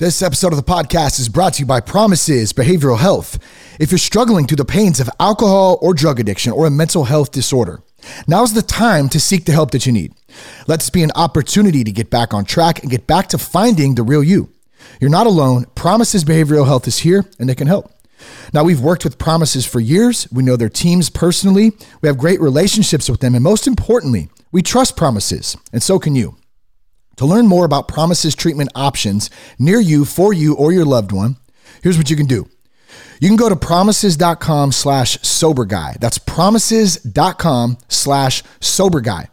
This episode of the podcast is brought to you by Promises Behavioral Health. If you're struggling through the pains of alcohol or drug addiction or a mental health disorder, now's the time to seek the help that you need. Let this be an opportunity to get back on track and get back to finding the real you. You're not alone. Promises Behavioral Health is here and they can help. Now, we've worked with Promises for years. We know their teams personally. We have great relationships with them. And most importantly, we trust Promises, and so can you. To learn more about Promises treatment options near you, for you, or your loved one, here's what you can do. You can go to promises.com slash sober guy. That's promises.com slash sober guy.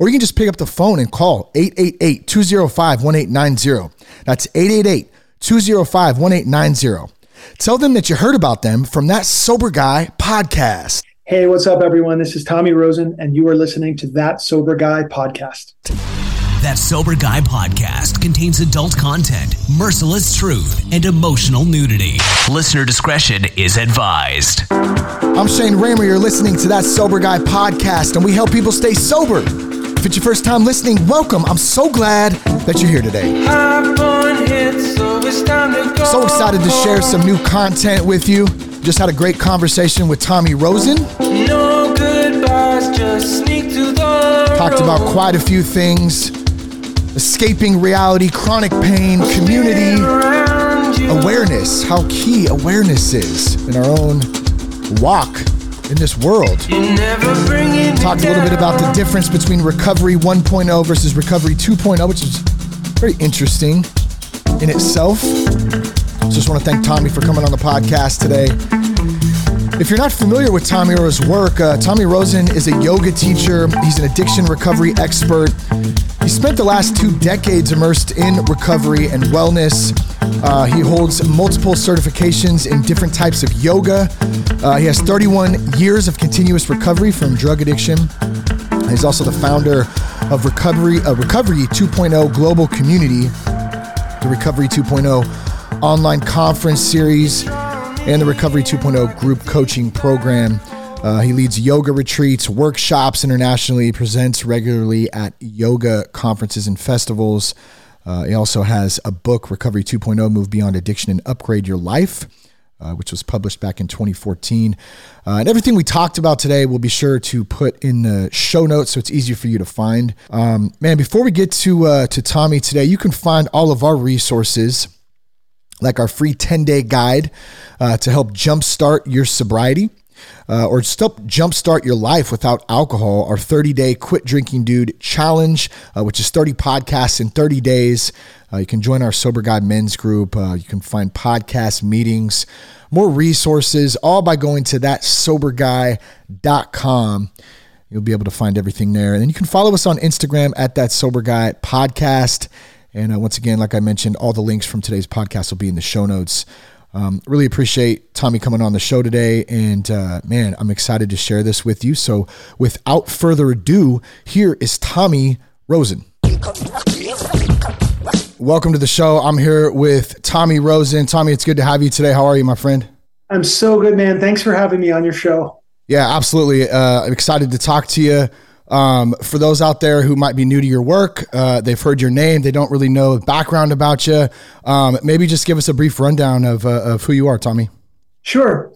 Or you can just pick up the phone and call 888 205 1890. That's 888 205 1890. Tell them that you heard about them from that Sober Guy podcast. Hey, what's up, everyone? This is Tommy Rosen, and you are listening to That Sober Guy podcast. That Sober Guy podcast contains adult content, merciless truth, and emotional nudity. Listener discretion is advised. I'm Shane Ramer. You're listening to That Sober Guy podcast, and we help people stay sober. If it's your first time listening, welcome. I'm so glad that you're here today. So excited to share some new content with you. Just had a great conversation with Tommy Rosen. No goodbyes, just sneak to the Talked about quite a few things escaping reality, chronic pain, community, awareness, how key awareness is in our own walk in this world. Talked a little bit about the difference between recovery 1.0 versus recovery 2.0, which is very interesting in itself. Just want to thank Tommy for coming on the podcast today. If you're not familiar with Tommy or his work, uh, Tommy Rosen is a yoga teacher. He's an addiction recovery expert. He spent the last two decades immersed in recovery and wellness. Uh, he holds multiple certifications in different types of yoga. Uh, he has 31 years of continuous recovery from drug addiction. He's also the founder of Recovery uh, Recovery 2.0 Global Community, the Recovery 2.0 online conference series, and the Recovery 2.0 group coaching program. Uh, he leads yoga retreats, workshops internationally, presents regularly at yoga conferences and festivals. Uh, he also has a book, Recovery 2.0 Move Beyond Addiction and Upgrade Your Life, uh, which was published back in 2014. Uh, and everything we talked about today, we'll be sure to put in the show notes so it's easier for you to find. Um, man, before we get to, uh, to Tommy today, you can find all of our resources like our free 10 day guide uh, to help jumpstart your sobriety. Uh, or still jumpstart your life without alcohol, our 30 day quit drinking dude challenge, uh, which is 30 podcasts in 30 days. Uh, you can join our Sober Guy men's group. Uh, you can find podcast meetings, more resources, all by going to that soberguy.com. You'll be able to find everything there. And then you can follow us on Instagram at that sober guy podcast. And uh, once again, like I mentioned, all the links from today's podcast will be in the show notes. Um, really appreciate Tommy coming on the show today. And uh, man, I'm excited to share this with you. So without further ado, here is Tommy Rosen. Welcome to the show. I'm here with Tommy Rosen. Tommy, it's good to have you today. How are you, my friend? I'm so good, man. Thanks for having me on your show. Yeah, absolutely. Uh, I'm excited to talk to you. Um, for those out there who might be new to your work, uh, they've heard your name, they don't really know the background about you. Um, maybe just give us a brief rundown of, uh, of who you are, Tommy. Sure.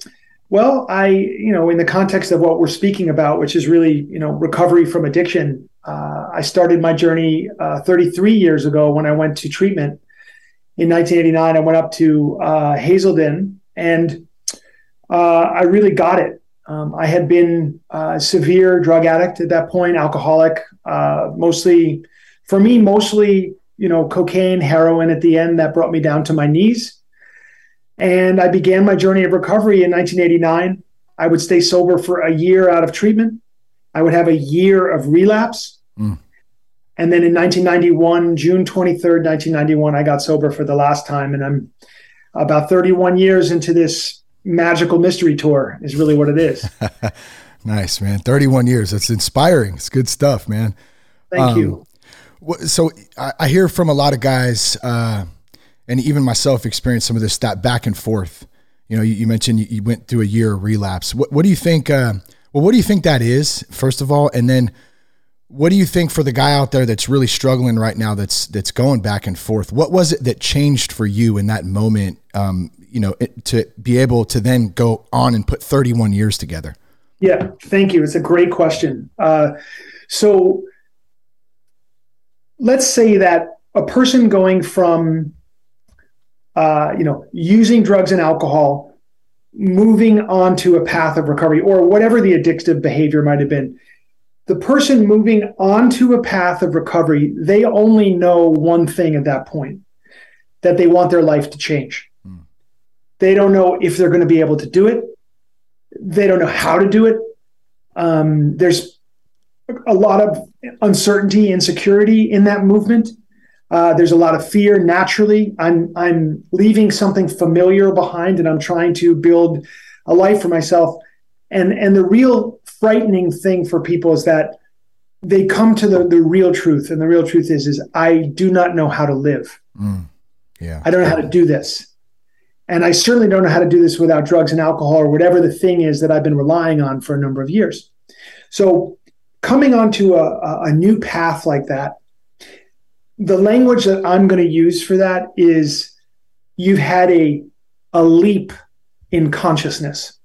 Well, I, you know, in the context of what we're speaking about, which is really, you know, recovery from addiction, uh, I started my journey uh, 33 years ago when I went to treatment in 1989. I went up to uh, Hazelden and uh, I really got it. Um, I had been a severe drug addict at that point, alcoholic, uh, mostly for me, mostly, you know, cocaine, heroin at the end that brought me down to my knees. And I began my journey of recovery in 1989. I would stay sober for a year out of treatment. I would have a year of relapse. Mm. And then in 1991, June 23rd, 1991, I got sober for the last time. And I'm about 31 years into this magical mystery tour is really what it is. nice, man. 31 years. That's inspiring. It's good stuff, man. Thank um, you. So I, I, hear from a lot of guys, uh, and even myself experienced some of this that back and forth. You know, you, you mentioned you, you, went through a year of relapse. What, what do you think? Uh, well, what do you think that is, first of all? And then what do you think for the guy out there that's really struggling right now that's that's going back and forth what was it that changed for you in that moment um, you know it, to be able to then go on and put 31 years together? Yeah thank you. It's a great question. Uh, so let's say that a person going from uh, you know using drugs and alcohol moving onto a path of recovery or whatever the addictive behavior might have been the person moving onto a path of recovery they only know one thing at that point that they want their life to change. They don't know if they're going to be able to do it they don't know how to do it um, there's a lot of uncertainty insecurity in that movement uh, there's a lot of fear naturally. I'm I'm leaving something familiar behind, and I'm trying to build a life for myself. And and the real frightening thing for people is that they come to the the real truth, and the real truth is is I do not know how to live. Mm, yeah, I don't know how to do this, and I certainly don't know how to do this without drugs and alcohol or whatever the thing is that I've been relying on for a number of years. So coming onto a, a new path like that the language that I'm going to use for that is you've had a a leap in consciousness,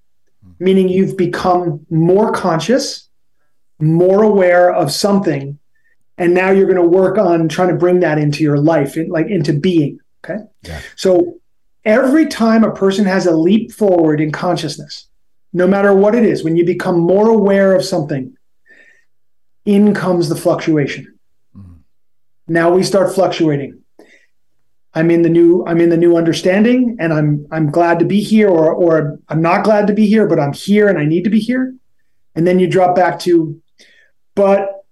meaning you've become more conscious, more aware of something, and now you're going to work on trying to bring that into your life, like into being. Okay, yeah. so every time a person has a leap forward in consciousness, no matter what it is, when you become more aware of something, in comes the fluctuation mm-hmm. now we start fluctuating. I'm in the new I'm in the new understanding and I'm I'm glad to be here or or I'm not glad to be here but I'm here and I need to be here. And then you drop back to but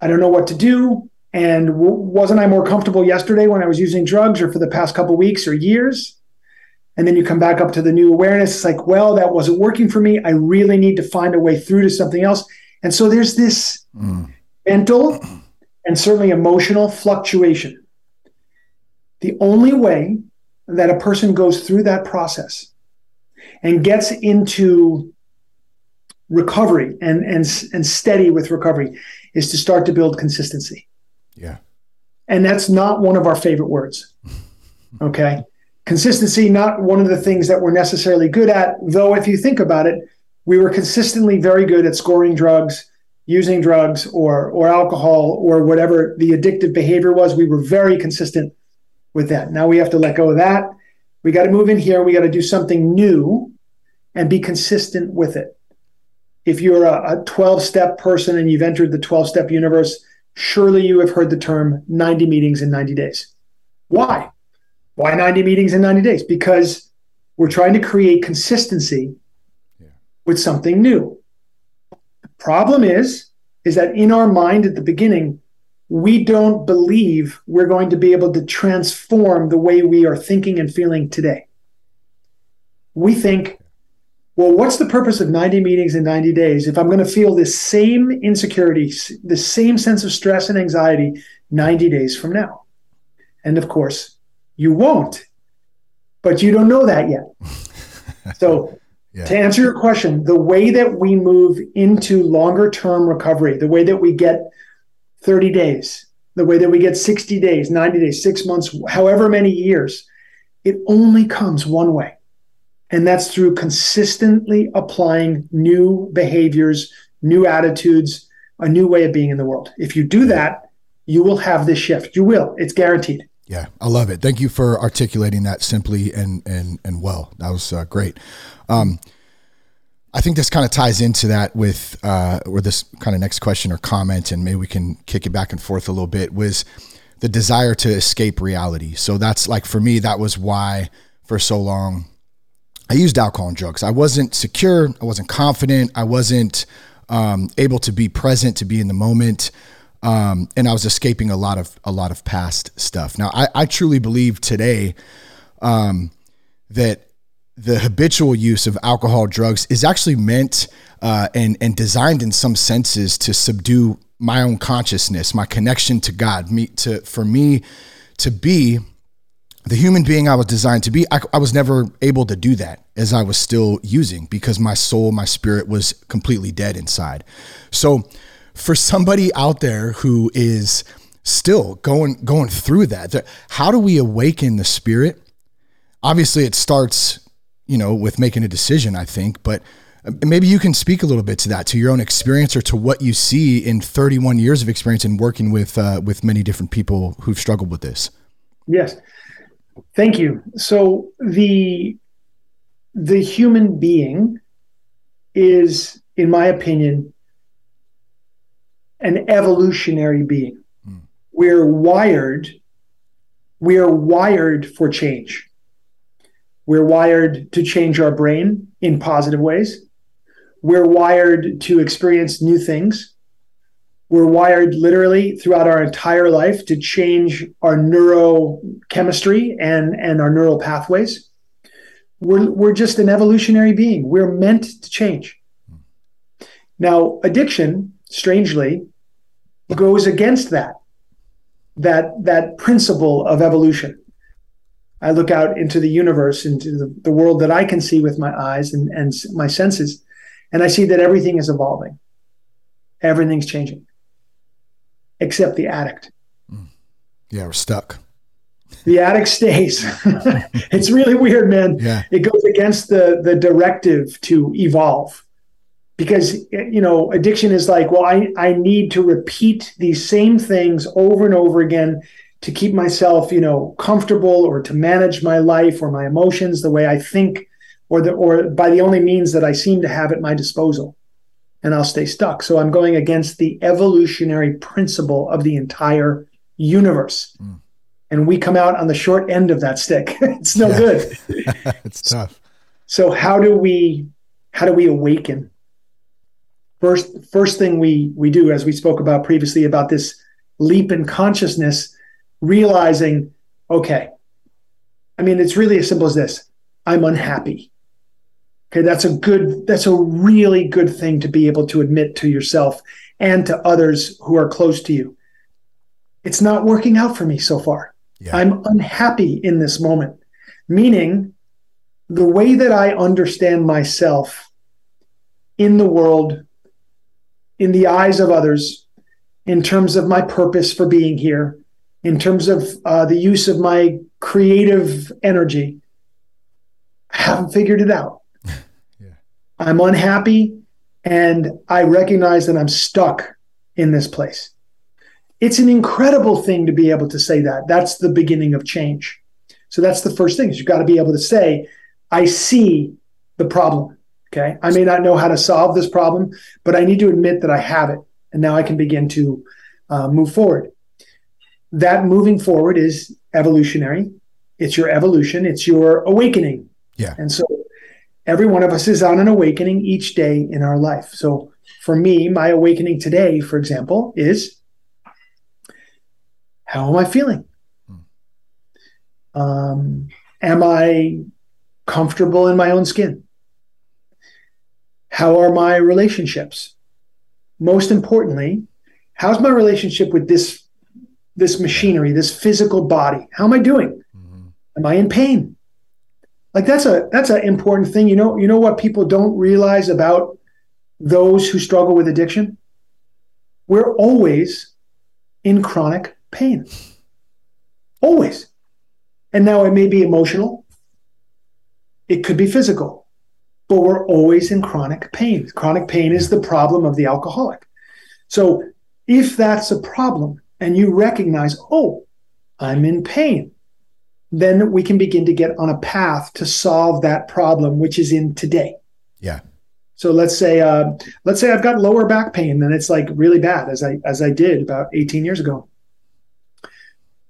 I don't know what to do and w- wasn't I more comfortable yesterday when I was using drugs or for the past couple weeks or years? And then you come back up to the new awareness. It's like, well, that wasn't working for me. I really need to find a way through to something else. And so there's this mm. mental and certainly emotional fluctuation. The only way that a person goes through that process and gets into recovery and, and, and steady with recovery is to start to build consistency. Yeah. And that's not one of our favorite words. Okay. Consistency, not one of the things that we're necessarily good at, though, if you think about it, we were consistently very good at scoring drugs using drugs or or alcohol or whatever the addictive behavior was. We were very consistent with that. Now we have to let go of that. We got to move in here. We got to do something new and be consistent with it. If you're a 12 step person and you've entered the 12 step universe surely you have heard the term 90 meetings in 90 days. Why why 90 meetings in 90 days because we're trying to create consistency yeah. with something new The Problem is, is that in our mind at the beginning, we don't believe we're going to be able to transform the way we are thinking and feeling today. We think, well, what's the purpose of 90 meetings in 90 days if I'm going to feel this same insecurity, the same sense of stress and anxiety 90 days from now? And of course, you won't, but you don't know that yet. so yeah. To answer your question, the way that we move into longer term recovery, the way that we get 30 days, the way that we get 60 days, 90 days, six months, however many years, it only comes one way. And that's through consistently applying new behaviors, new attitudes, a new way of being in the world. If you do that, you will have this shift. You will. It's guaranteed. Yeah, I love it. Thank you for articulating that simply and and and well. That was uh, great. Um, I think this kind of ties into that with uh, or this kind of next question or comment, and maybe we can kick it back and forth a little bit. Was the desire to escape reality? So that's like for me, that was why for so long I used alcohol and drugs. I wasn't secure. I wasn't confident. I wasn't um, able to be present, to be in the moment. Um, and I was escaping a lot of a lot of past stuff. Now, I, I truly believe today um, that the habitual use of alcohol drugs is actually meant uh, and and designed in some senses to subdue my own consciousness, my connection to God, me to for me to be the human being I was designed to be. I, I was never able to do that as I was still using because my soul, my spirit was completely dead inside. So for somebody out there who is still going going through that, how do we awaken the spirit? Obviously, it starts, you know, with making a decision. I think, but uh, maybe you can speak a little bit to that, to your own experience, or to what you see in 31 years of experience in working with uh, with many different people who've struggled with this. Yes, thank you. So the the human being is, in my opinion, an evolutionary being. Mm. We're wired. We are wired for change. We're wired to change our brain in positive ways. We're wired to experience new things. We're wired literally throughout our entire life to change our neurochemistry and, and our neural pathways. We're, we're just an evolutionary being. We're meant to change. Now, addiction, strangely, goes against that, that, that principle of evolution. I look out into the universe, into the, the world that I can see with my eyes and, and my senses, and I see that everything is evolving. Everything's changing, except the addict. Mm. Yeah, we're stuck. The addict stays. it's really weird, man. Yeah. It goes against the the directive to evolve because you know addiction is like well I, I need to repeat these same things over and over again to keep myself you know comfortable or to manage my life or my emotions the way i think or the or by the only means that i seem to have at my disposal. And i'll stay stuck. So i'm going against the evolutionary principle of the entire universe. Mm. and we come out on the short end of that stick. It's no good. It's tough. So how do we how do we awaken first first thing we we do as we spoke about previously about this leap in consciousness realizing okay i mean it's really as simple as this. I'm unhappy. Okay that's a good that's a really good thing to be able to admit to yourself and to others who are close to you. It's not working out for me so far. Yeah. i'm unhappy in this moment. Meaning the way that i understand myself in the world in the eyes of others in terms of my purpose for being here, in terms of uh, the use of my creative energy. I haven't figured it out. yeah. I'm unhappy and I recognize that I'm stuck in this place. It's an incredible thing to be able to say that. That's the beginning of change. So that's the first thing is you've got to be able to say, I see the problem. Okay. I may not know how to solve this problem, but I need to admit that I have it. And now I can begin to uh, move forward. That moving forward is evolutionary. It's your evolution, it's your awakening. Yeah. And so every one of us is on an awakening each day in our life. So for me, my awakening today, for example, is how am I feeling? Hmm. Um, am I comfortable in my own skin? How are my relationships? Most importantly, how's my relationship with this this machinery, this physical body? How am I doing? Mm-hmm. Am I in pain? Like that's a that's an important thing. You know, you know what people don't realize about those who struggle with addiction? We're always in chronic pain. Always. And now it may be emotional. It could be physical but we're always in chronic pain. Chronic pain is the problem of the alcoholic. So if that's a problem and you recognize, oh, I'm in pain, then we can begin to get on a path to solve that problem, which is in today. Yeah. So let's say, uh, let's say I've got lower back pain, and it's like really bad, as I as I did about 18 years ago.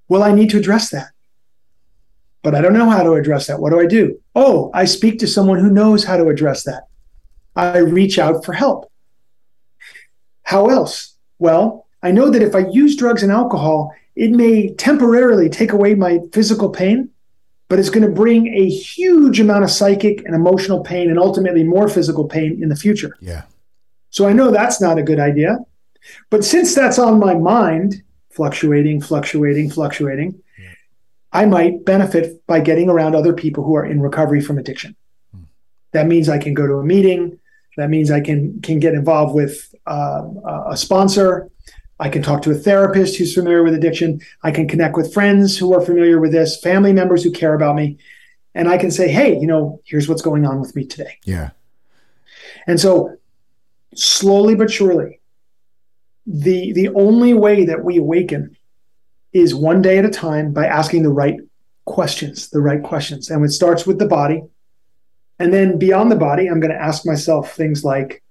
Well, I need to address that but I don't know how to address that. What do I do? Oh, I speak to someone who knows how to address that. I reach out for help. How else? Well, I know that if I use drugs and alcohol, it may temporarily take away my physical pain, but it's going to bring a huge amount of psychic and emotional pain and ultimately more physical pain in the future. Yeah. So I know that's not a good idea. But since that's on my mind, fluctuating, fluctuating, fluctuating, I might benefit by getting around other people who are in recovery from addiction. Hmm. That means I can go to a meeting, That means I can can get involved with uh, a sponsor. I can talk to a therapist who's familiar with addiction. I can connect with friends who are familiar with this, family members who care about me, and I can say, "Hey, you know, here's what's going on with me today." Yeah. And so, slowly but surely, the the only way that we awaken is one day at a time by asking the right questions, the right questions. And it starts with the body. And then beyond the body, I'm going to ask myself things like,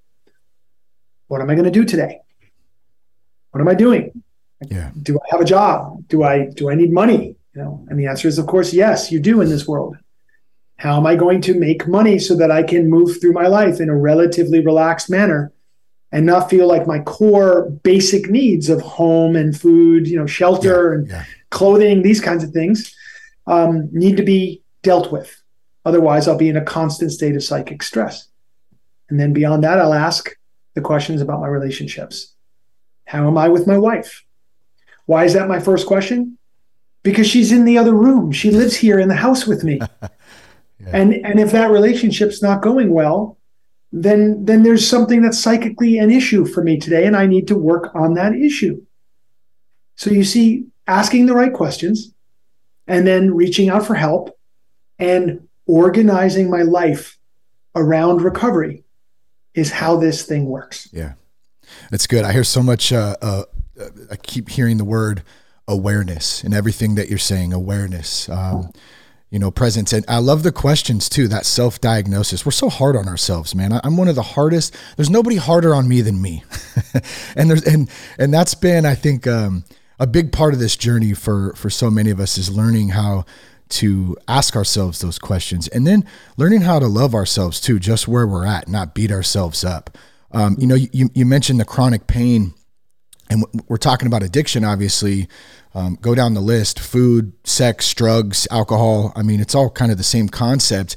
what am I going to do today? What am I doing? Yeah. Do I have a job? Do I do I need money? You know, and the answer is of course yes, you do in this world. How am I going to make money so that I can move through my life in a relatively relaxed manner and not feel like my core basic needs of home and food, you know, shelter yeah, and yeah. clothing, these kinds of things um, need to be dealt with. Otherwise, I'll be in a constant state of psychic stress. And then beyond that, I'll ask the questions about my relationships. How am I with my wife? Why is that my first question? Because she's in the other room. She lives here in the house with me. yeah. And and if that relationship's not going well, then then there's something that's psychically an issue for me today and I need to work on that issue. So you see asking the right questions and then reaching out for help and organizing my life around recovery is how this thing works. Yeah. That's good. I hear so much. Uh, uh, I keep hearing the word awareness and everything that you're saying. Awareness, um, you know, presence, and I love the questions too. That self diagnosis. We're so hard on ourselves, man. I, am one of the hardest. There's nobody harder on me than me, and there's and and that's been, I think, um, a big part of this journey for for so many of us is learning how to ask ourselves those questions and then learning how to love ourselves too, just where we're at, not beat ourselves up. Um, you know, you, you mentioned the chronic pain, and we're talking about addiction, obviously. Um, go down the list food, sex, drugs, alcohol. I mean, it's all kind of the same concept,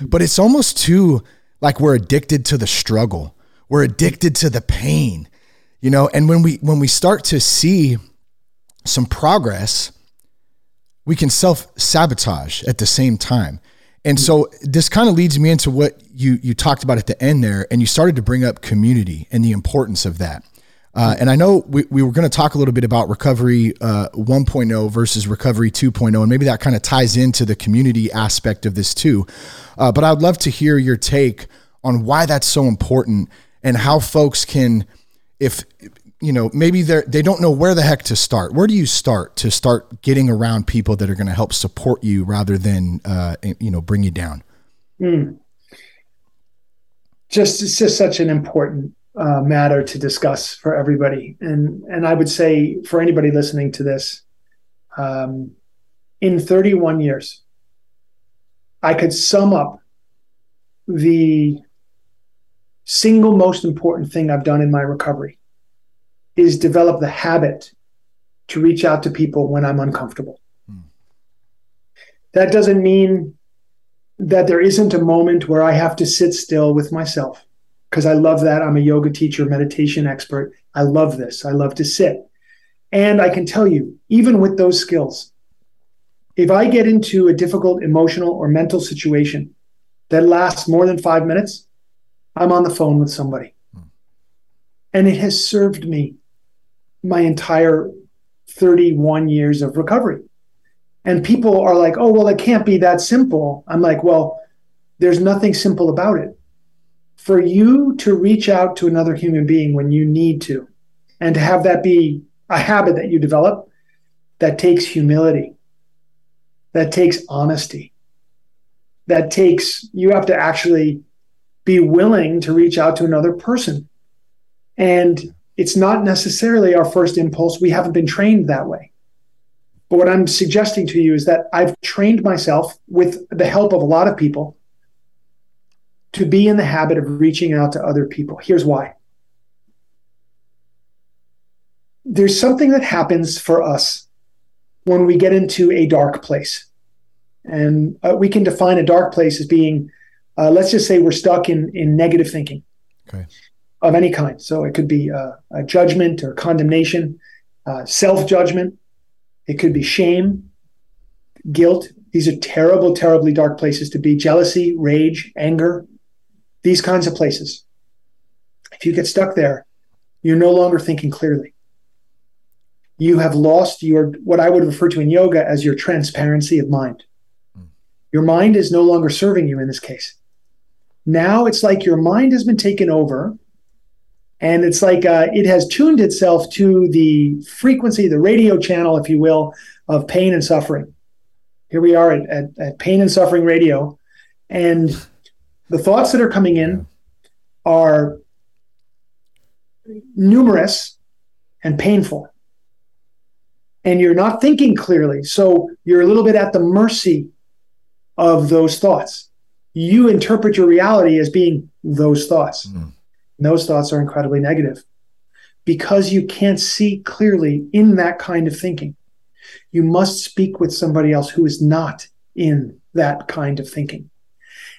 but it's almost too like we're addicted to the struggle. We're addicted to the pain, you know, and when we when we start to see some progress, we can self sabotage at the same time. And so this kind of leads me into what you you talked about at the end there, and you started to bring up community and the importance of that. Uh, and I know we, we were going to talk a little bit about recovery uh, 1.0 versus recovery 2.0, and maybe that kind of ties into the community aspect of this too. Uh, but I'd love to hear your take on why that's so important and how folks can, if you know, maybe they they don't know where the heck to start. Where do you start to start getting around people that are going to help support you rather than uh, you know bring you down? Mm. Just it's just such an important uh, matter to discuss for everybody, and and I would say for anybody listening to this, um, in 31 years, I could sum up the single most important thing I've done in my recovery is develop the habit to reach out to people when I'm uncomfortable. Hmm. That doesn't mean that there isn't a moment where I have to sit still with myself because I love that. I'm a yoga teacher, meditation expert. I love this. I love to sit. And I can tell you, even with those skills, if I get into a difficult emotional or mental situation that lasts more than five minutes, I'm on the phone with somebody. Hmm. And it has served me my entire 31 years of recovery. And people are like, oh, well, it can't be that simple. I'm like, well, there's nothing simple about it. For you to reach out to another human being when you need to, and to have that be a habit that you develop, that takes humility, that takes honesty, that takes, you have to actually be willing to reach out to another person. And it's not necessarily our first impulse. We haven't been trained that way. But what I'm suggesting to you is that I've trained myself with the help of a lot of people to be in the habit of reaching out to other people. Here's why there's something that happens for us when we get into a dark place. And uh, we can define a dark place as being, uh, let's just say we're stuck in, in negative thinking. Okay of any kind. So it could be a, a judgment or condemnation, uh, self judgment. It could be shame, guilt. These are terrible, terribly dark places to be. Jealousy, rage, anger, these kinds of places. if you get stuck there, you're no longer thinking clearly. You have lost your what I would refer to in yoga as your transparency of mind. Your mind is no longer serving you in this case. Now it's like your mind has been taken over and it's like uh, it has tuned itself to the frequency, the radio channel, if you will, of pain and suffering. Here we are at, at, at pain and suffering radio. And the thoughts that are coming in are numerous and painful. And you're not thinking clearly. So you're a little bit at the mercy of those thoughts. You interpret your reality as being those thoughts. Mm. those thoughts are incredibly negative because you can't see clearly in that kind of thinking. You must speak with somebody else who is not in that kind of thinking.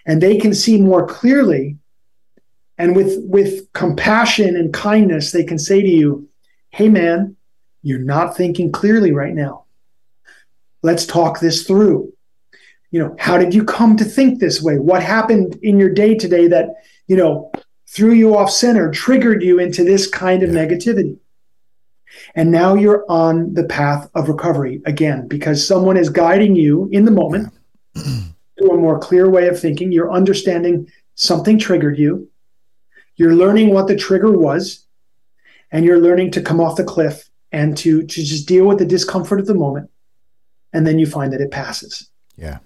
And they can see more clearly. And with with compassion and kindness they can say to you hey man you're not thinking clearly right now. Let's talk this through. You know how did you come to think this way? What happened in your day today that you know threw you off center triggered you into this kind of negativity? And now you're on the path of recovery again because someone is guiding you in the moment to a more clear way of thinking you're understanding something triggered you you're learning what the trigger was, and you're learning to come off the cliff and to, to just deal with the discomfort of the moment. And then you find that it passes. Yeah.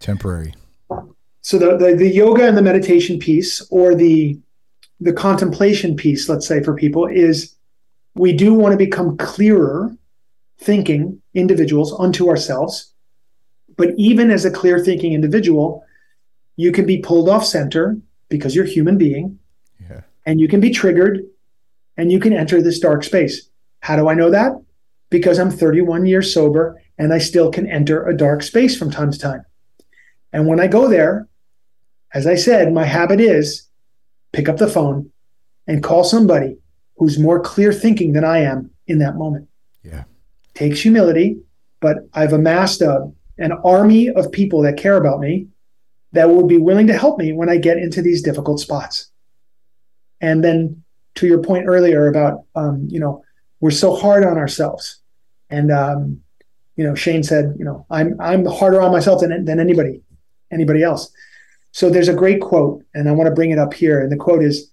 Temporary. So the, the, the yoga and the meditation piece or the the contemplation piece, let's say for people, is we do want to become clearer thinking individuals unto ourselves. But even as a clear thinking individual, you can be pulled off center because you're a human being yeah. and you can be triggered and you can enter this dark space. How do I know that? Because I'm 31 years sober and I still can enter a dark space from time to time. And when I go there, as I said, my habit is pick up the phone and call somebody who's more clear thinking than I am in that moment. Yeah. Takes humility, but I've amassed a, an army of people that care about me that would be willing to help me when I get into these difficult spots. And then to your point earlier about, um, you know, we're so hard on ourselves. And, um, you know, Shane said, you know, I'm, I'm harder on myself than, than anybody, anybody else. So there's a great quote, and I want to bring it up here. And the quote is,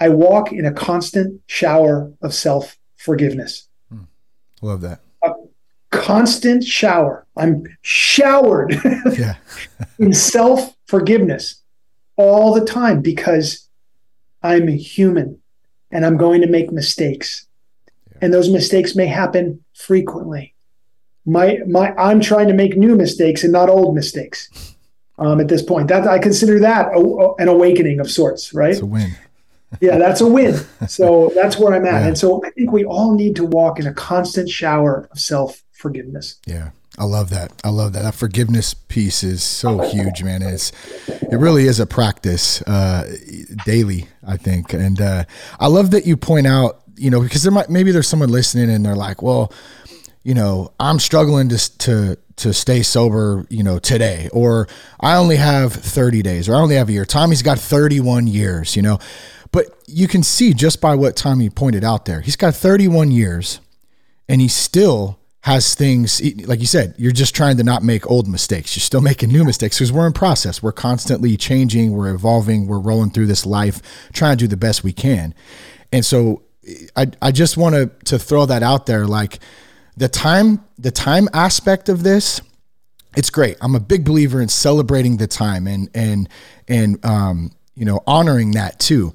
I walk in a constant shower of self forgiveness. Hmm. Love that. Constant shower. I'm showered yeah. in self forgiveness all the time because I'm human and I'm going to make mistakes. Yeah. And those mistakes may happen frequently. My my I'm trying to make new mistakes and not old mistakes. Um, at this point, that I consider that a, a, an awakening of sorts, right? It's a win. yeah, that's a win. So that's where I'm at. Yeah. And so I think we all need to walk in a constant shower of self forgiveness. Yeah. I love that. I love that. That forgiveness piece is so huge, man. It's it really is a practice uh, daily, I think. And uh, I love that you point out, you know, because there might maybe there's someone listening and they're like, well, you know, I'm struggling to to to stay sober, you know, today, or I only have 30 days, or I only have a year. Tommy's got 31 years, you know, but you can see just by what Tommy pointed out there, he's got 31 years, and he's still has things like you said you're just trying to not make old mistakes. You're still making new mistakes because we're in process. We're constantly changing. We're evolving. We're rolling through this life trying to do the best we can. And so i, I just want to to throw that out there like the time the time aspect of this it's great. I'm a big believer in celebrating the time and and and um you know honoring that too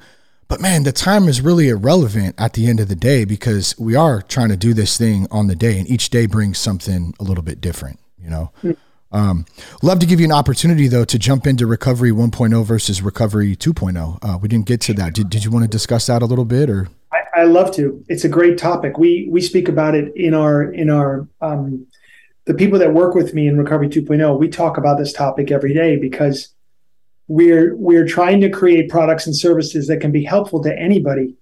but man, the time is really irrelevant at the end of the day because we are trying to do this thing on the day, and each day brings something a little bit different, you know. Um, love to give you an opportunity though to jump into recovery 1.0 versus recovery 2.0. Uh, we didn't get to that. Did, did you want to discuss that a little bit or? I, I love to. It's a great topic. We we speak about it in our in our um, the people that work with me in recovery 2.0. We talk about this topic every day because we're we're trying to create products and services that can be helpful to anybody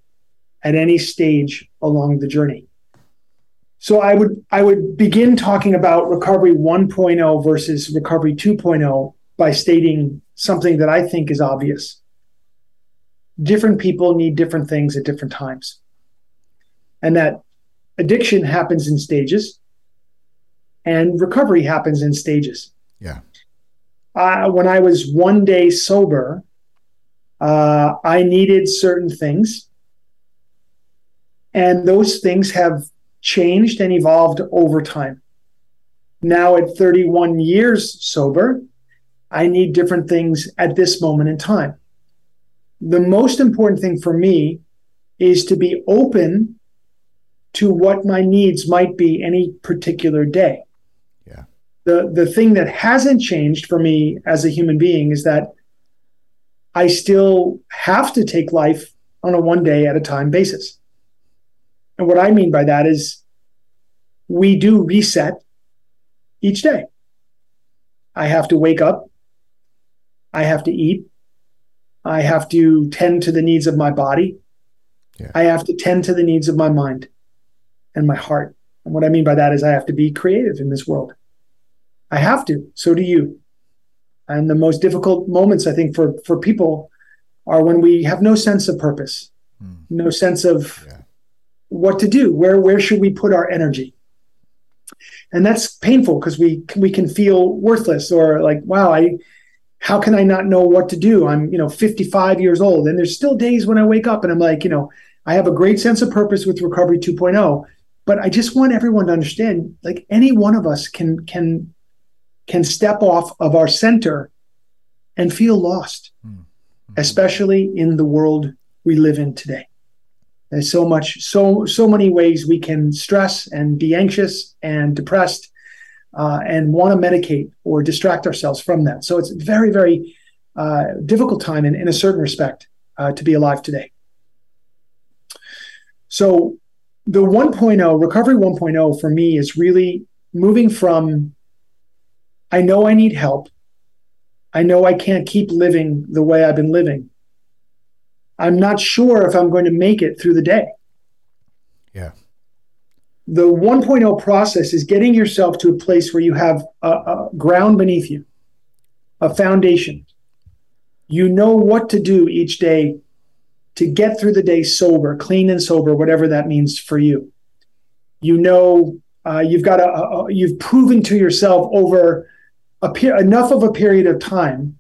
at any stage along the journey. So I would I would begin talking about recovery 1.0 versus recovery 2.0 by stating something that I think is obvious. different people need different things at different times. And that addiction happens in stages and recovery happens in stages. Yeah. Uh, when I was one day sober, uh, I needed certain things. And those things have changed and evolved over time. Now, at 31 years sober, I need different things at this moment in time. The most important thing for me is to be open to what my needs might be any particular day. The the thing that hasn't changed for me as a human being is that I still have to take life on a one day at a time basis. And what I mean by that is we do reset each day. I have to wake up. I have to eat. I have to tend to the needs of my body. Yeah. I have to tend to the needs of my mind and my heart. And what I mean by that is I have to be creative in this world. I have to. So do you. And the most difficult moments, I think, for, for people are when we have no sense of purpose, Mm. no sense of Yeah. what to do. Where where should we put our energy? And that's painful because we we can feel worthless or like, wow, I how can I not know what to do? I'm, you know, 55 years old. And there's still days when I wake up and I'm like, you know, I have a great sense of purpose with recovery 2.0, but I just want everyone to understand like any one of us can can can step off of our center and feel lost, especially in the world we live in today. There's so much, so so many ways we can stress and be anxious and depressed, uh, and want to medicate or distract ourselves from that. So it's very, very uh, difficult time in, in a certain respect uh, to be alive today. So the 1.0 recovery 1.0 for me is really moving from I know I need help. I know I can't keep living the way I've been living. I'm not sure if I'm going to make it through the day. Yeah. The 1.0 process is getting yourself to a place where you have a, a ground beneath you, a foundation. You know what to do each day to get through the day sober, clean and sober, whatever that means for you. You know uh, you've got a, a, you've proven to yourself over a per- enough of a period of time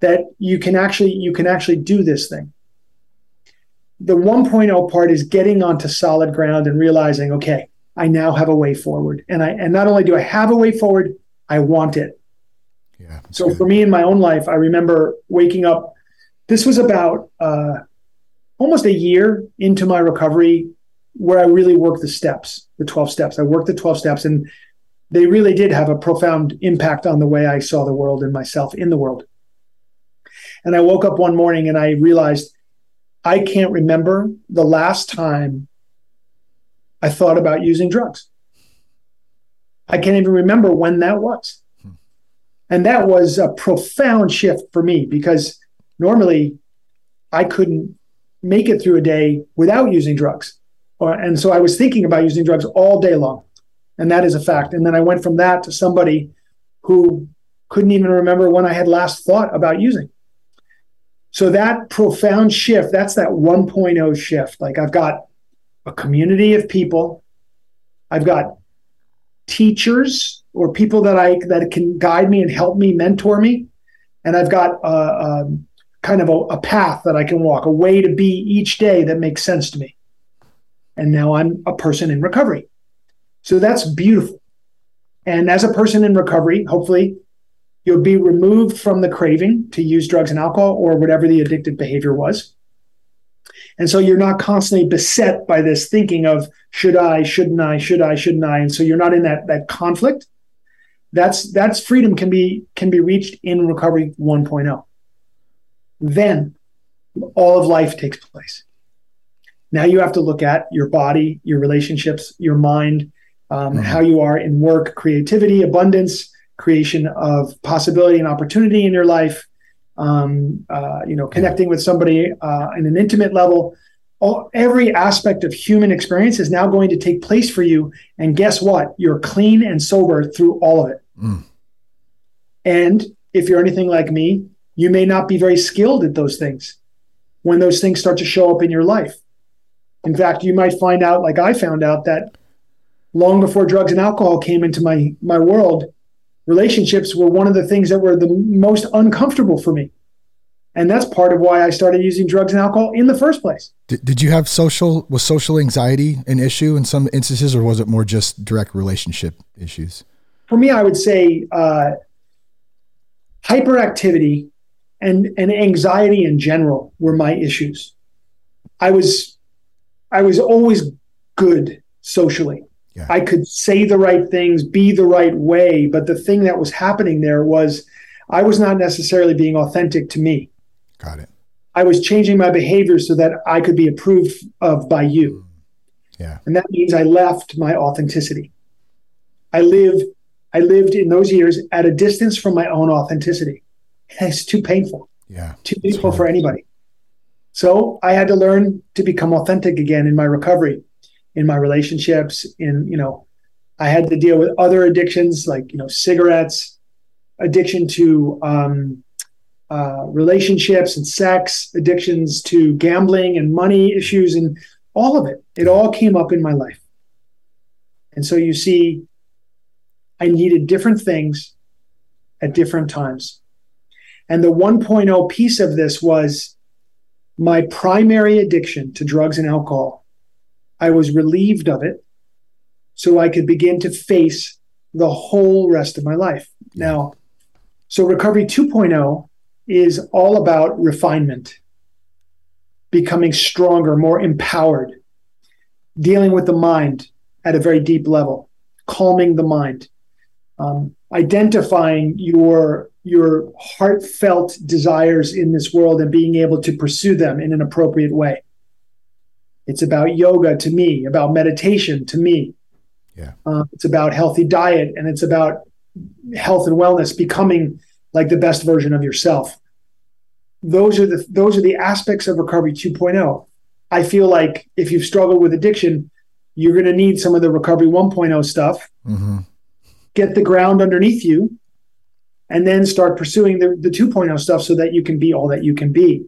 that you can actually you can actually do this thing the 1.0 part is getting onto solid ground and realizing okay i now have a way forward and i and not only do i have a way forward i want it Yeah. so good. for me in my own life i remember waking up this was about uh, almost a year into my recovery where i really worked the steps the 12 steps i worked the 12 steps and they really did have a profound impact on the way i saw the world and myself in the world and i woke up one morning and i realized I can't remember the last time I thought about using drugs. I can't even remember when that was. And that was a profound shift for me because normally I couldn't make it through a day without using drugs. And so I was thinking about using drugs all day long. And that is a fact. And then I went from that to somebody who couldn't even remember when I had last thought about using. So that profound shift, that's that 1.0 shift. Like I've got a community of people, I've got teachers or people that I that can guide me and help me, mentor me, and I've got a, a kind of a, a path that I can walk, a way to be each day that makes sense to me. And now I'm a person in recovery. So that's beautiful. And as a person in recovery, hopefully you'll be removed from the craving to use drugs and alcohol or whatever the addictive behavior was. And so you're not constantly beset by this thinking of should I, shouldn't I, should I, shouldn't I? And so you're not in that that conflict. That's that's freedom can be can be reached in recovery 1.0. Then all of life takes place. Now you have to look at your body, your relationships, your mind, um, Mhm. how you are in work, creativity, abundance, creation of possibility and opportunity in your life. Um, uh, you know, connecting with somebody uh, in an intimate level. All, every aspect of human experience is now going to take place for you. And guess what? You're clean and sober through all of it. Mm. And if you're anything like me, you may not be very skilled at those things. when those things start to show up in your life. In fact, you might find out, like I found out, that long before drugs and alcohol came into my my world, relationships were one of the things that were the most uncomfortable for me. And that's part of why I started using drugs and alcohol in the first place. Did, did you have social, was social anxiety an issue in some instances, or was it more just direct relationship issues? For me, I would say uh, hyperactivity and, and anxiety in general were my issues. I was, I was always good socially. Yeah. I could say the right things, be the right way, but the thing that was happening there was I was not necessarily being authentic to me. Got it. I was changing my behavior so that I could be approved of by you. Mm. Yeah. And that means I left my authenticity. I lived I lived in those years at a distance from my own authenticity. It's too painful. Yeah. Too painful for anybody. So I had to learn to become authentic again in my recovery in my relationships in you know i had to deal with other addictions like you know cigarettes addiction to um, uh, relationships and sex addictions to gambling and money issues and all of it. It all came up in my life. And so you see i needed different things at different times. And the 1.0 piece of this was my primary addiction to drugs and alcohol I was relieved of it so I could begin to face the whole rest of my life. Now, so Recovery 2.0 is all about refinement, becoming stronger, more empowered, dealing with the mind at a very deep level, calming the mind, um, identifying your your heartfelt desires in this world and being able to pursue them in an appropriate way. It's about yoga to me, about meditation to me. Yeah. Uh, it's about healthy diet and it's about health and wellness, becoming like the best version of yourself. Those are the those are the aspects of recovery 2.0. I feel like if you've struggled with addiction, you're going to need some of the recovery 1.0 stuff. Mm-hmm. Get the ground underneath you, and then start pursuing the, the 2.0 stuff so that you can be all that you can be.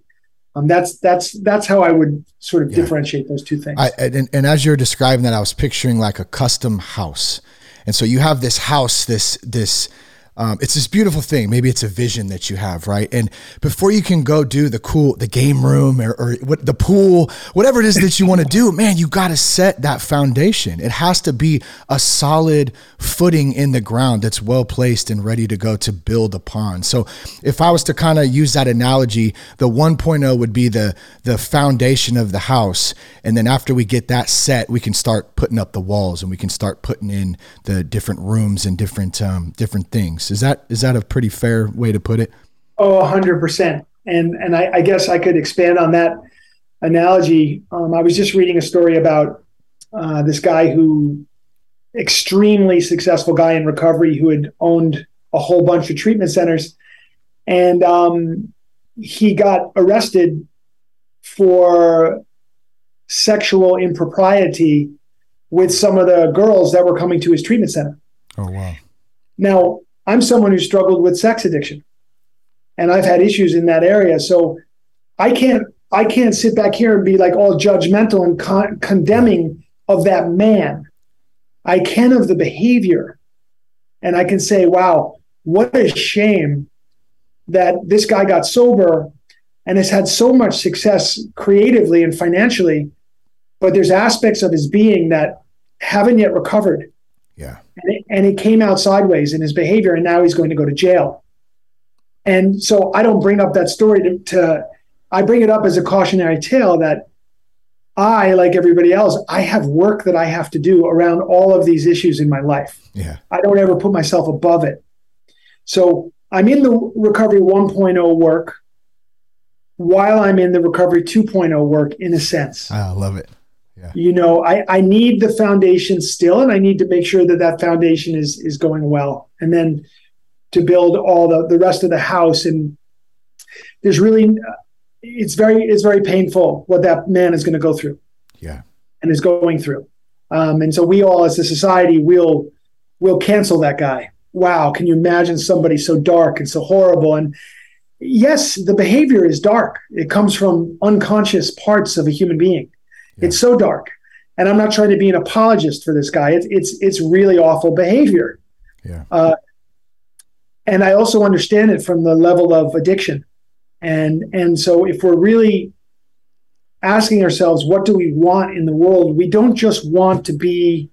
Um, that's that's that's how I would sort of yeah. differentiate those two things. I, and, and as you're describing that, I was picturing like a custom house, and so you have this house, this this um, it's this beautiful thing. Maybe it's a vision that you have, right? And before you can go do the cool, the game room or, or what the pool, whatever it is that you want to do, man, you got to set that foundation. It has to be a solid footing in the ground that's well placed and ready to go to build upon. So, if I was to kind of use that analogy, the 1.0 would be the the foundation of the house, and then after we get that set, we can start putting up the walls and we can start putting in the different rooms and different um, different things. Is that is that a pretty fair way to put it? Oh, hundred percent. And and I, I, guess I could expand on that analogy. Um, I was just reading a story about uh, this guy who extremely successful guy in recovery who had owned a whole bunch of treatment centers, and um, he got arrested for sexual impropriety with some of the girls that were coming to his treatment center. Oh wow! Now I'm someone who struggled with sex addiction, and I've had issues in that area. So I can't I can't sit back here and be like all judgmental and con- condemning of that man. I can of the behavior, and I can say, "Wow, what a shame that this guy got sober and has had so much success creatively and financially, but there's aspects of his being that haven't yet recovered." Yeah and it, and it came out sideways in his behavior, and now he's going to go to jail. And so I don't bring up that story to, to I bring it up as a cautionary tale that I, like everybody else, I have work that I have to do around all of these issues in my life. Yeah. I don't ever put myself above it. So I'm in the recovery 1.0 work while I'm in the recovery 2.0 work in a sense. Ah, I love it. Yeah. You know, I, I need the foundation still, and I need to make sure that that foundation is is going well, and then to build all the the rest of the house. And there's really, it's very it's very painful what that man is going to go through. Yeah, and is going through. Um, and so we all, as a society, will will cancel that guy. Wow, can you imagine somebody so dark and so horrible? And yes, the behavior is dark. It comes from unconscious parts of a human being. Yeah. It's so dark. And I'm not trying to be an apologist for this guy. It's it's it's really awful behavior. Yeah. Uh, and I also understand it from the level of addiction. And and so if we're really asking ourselves what do we want in the world, we don't just want to be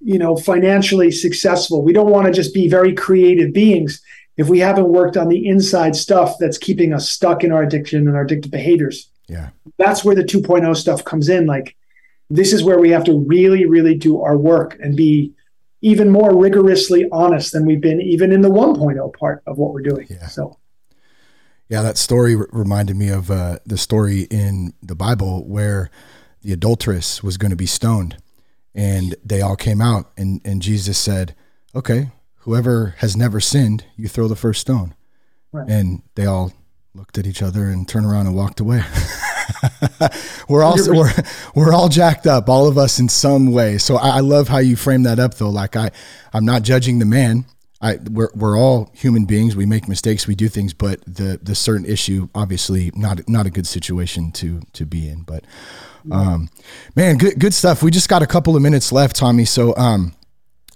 you know financially successful. We don't want to just be very creative beings if we haven't worked on the inside stuff that's keeping us stuck in our addiction and our addictive behaviors. Yeah. That's where the 2.0 stuff comes in like this is where we have to really really do our work and be even more rigorously honest than we've been even in the 1.0 part of what we're doing. Yeah. So yeah, that story r- reminded me of uh, the story in the Bible where the adulteress was going to be stoned and they all came out and, and Jesus said, okay, whoever has never sinned, you throw the first stone. Right. And they all looked at each other and turned around and walked away. we're all we're, we're all jacked up, all of us in some way. So I, I, love how you frame that up, though. Like I, I'm not judging the man. I we're we're all human beings. We make mistakes. We do things, but the the certain issue, obviously, not not a good situation to to be in. But um, man, good good stuff. We just got a couple of minutes left, Tommy. So um,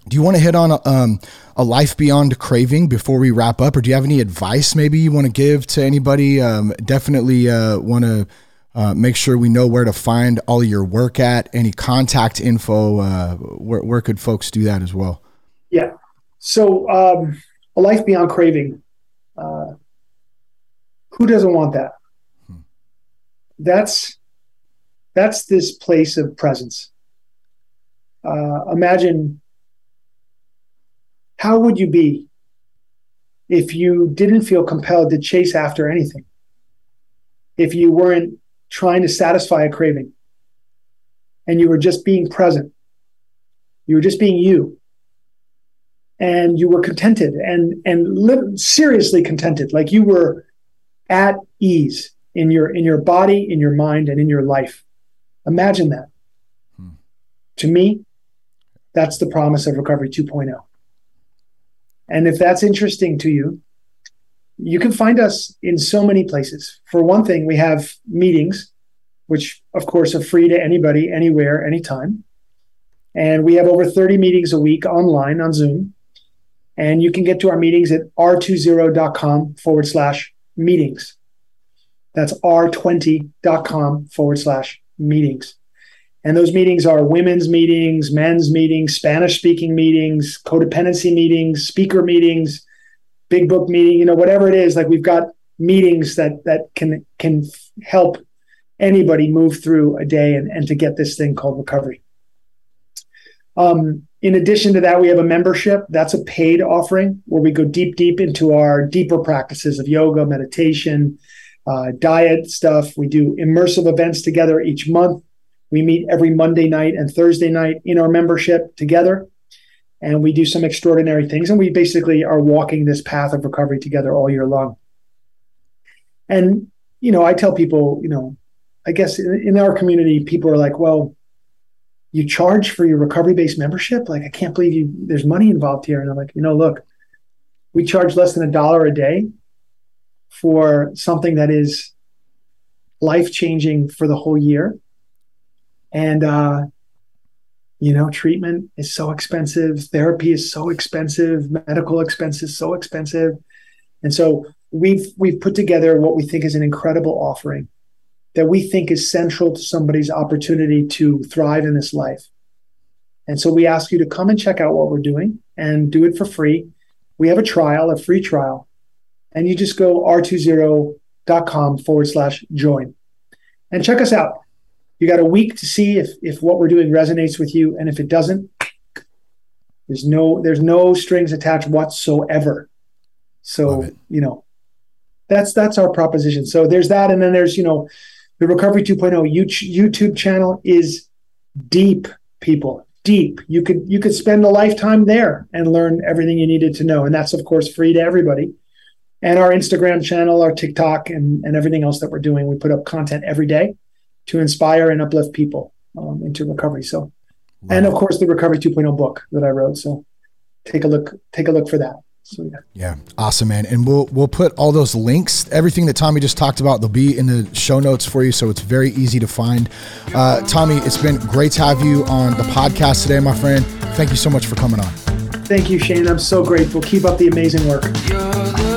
do you want to hit on um, a life beyond craving before we wrap up, or do you have any advice maybe you want to give to anybody? Um, definitely uh, want to uh, make sure we know where to find all your work at. Any contact info? Uh, where, where could folks do that as well? Yeah. So, um, a life beyond craving. Uh, who doesn't want that? Hmm. That's that's this place of presence. Uh, imagine how would you be if you didn't feel compelled to chase after anything? If you weren't trying to satisfy a craving and you were just being present. You were just being you. And you were contented and and li- seriously contented, like you were at ease in your in your body, in your mind, and in your life. Imagine that. Hmm. To me, that's the promise of Recovery 2.0. And if that's interesting to you, you can find us in so many places. For one thing, we have meetings, which of course are free to anybody, anywhere, anytime. And we have over 30 meetings a week online on Zoom. And you can get to our meetings at r20.com forward slash meetings. That's r20.com forward slash meetings. And those meetings are women's meetings, men's meetings, Spanish speaking meetings, codependency meetings, speaker meetings, big book meeting, you know, whatever it is, like we've got meetings that that can can help anybody move through a day and, and to get this thing called recovery. Um, in addition to that, we have a membership. That's a paid offering where we go deep, deep into our deeper practices of yoga, meditation, uh, diet stuff. We do immersive events together each month. We meet every Monday night and Thursday night in our membership together and we do some extraordinary things and we basically are walking this path of recovery together all year long. And you know i tell people you know i guess in, our community people are like well you charge for your recovery based membership? Like i can't believe you there's money involved here. And i'm like you know look we charge less than a dollar a day for something that is life changing for the whole year and uh, you know treatment is so expensive. Therapy is so expensive. Medical expenses so expensive. And so we've we've put together what we think is an incredible offering that we think is central to somebody's opportunity to thrive in this life. And so we ask you to come and check out what we're doing and do it for free. We have a trial a free trial and you just go r20.com forward slash join. And check us out you got a week to see if if what we're doing resonates with you, and if it doesn't, there's no there's no strings attached whatsoever. So you know, that's that's our proposition. So there's that, and then there's you know, the Recovery 2.0 YouTube channel is deep, people deep. You could you could spend a lifetime there and learn everything you needed to know, and that's of course free to everybody. And our Instagram channel, our TikTok, and and everything else that we're doing, we put up content every day to inspire and uplift people um, into recovery. So, wow. and of course, the Recovery 2.0 book that I wrote. So, take a look. Take a look for that. So yeah. Yeah, awesome, man. And we'll we'll put all those links, everything that Tommy just talked about, they'll be in the show notes for you, so it's very easy to find. Uh, Tommy, it's been great to have you on the podcast today, my friend. Thank you so much for coming on. Thank you, Shane. I'm so grateful. Keep up the amazing work. You're the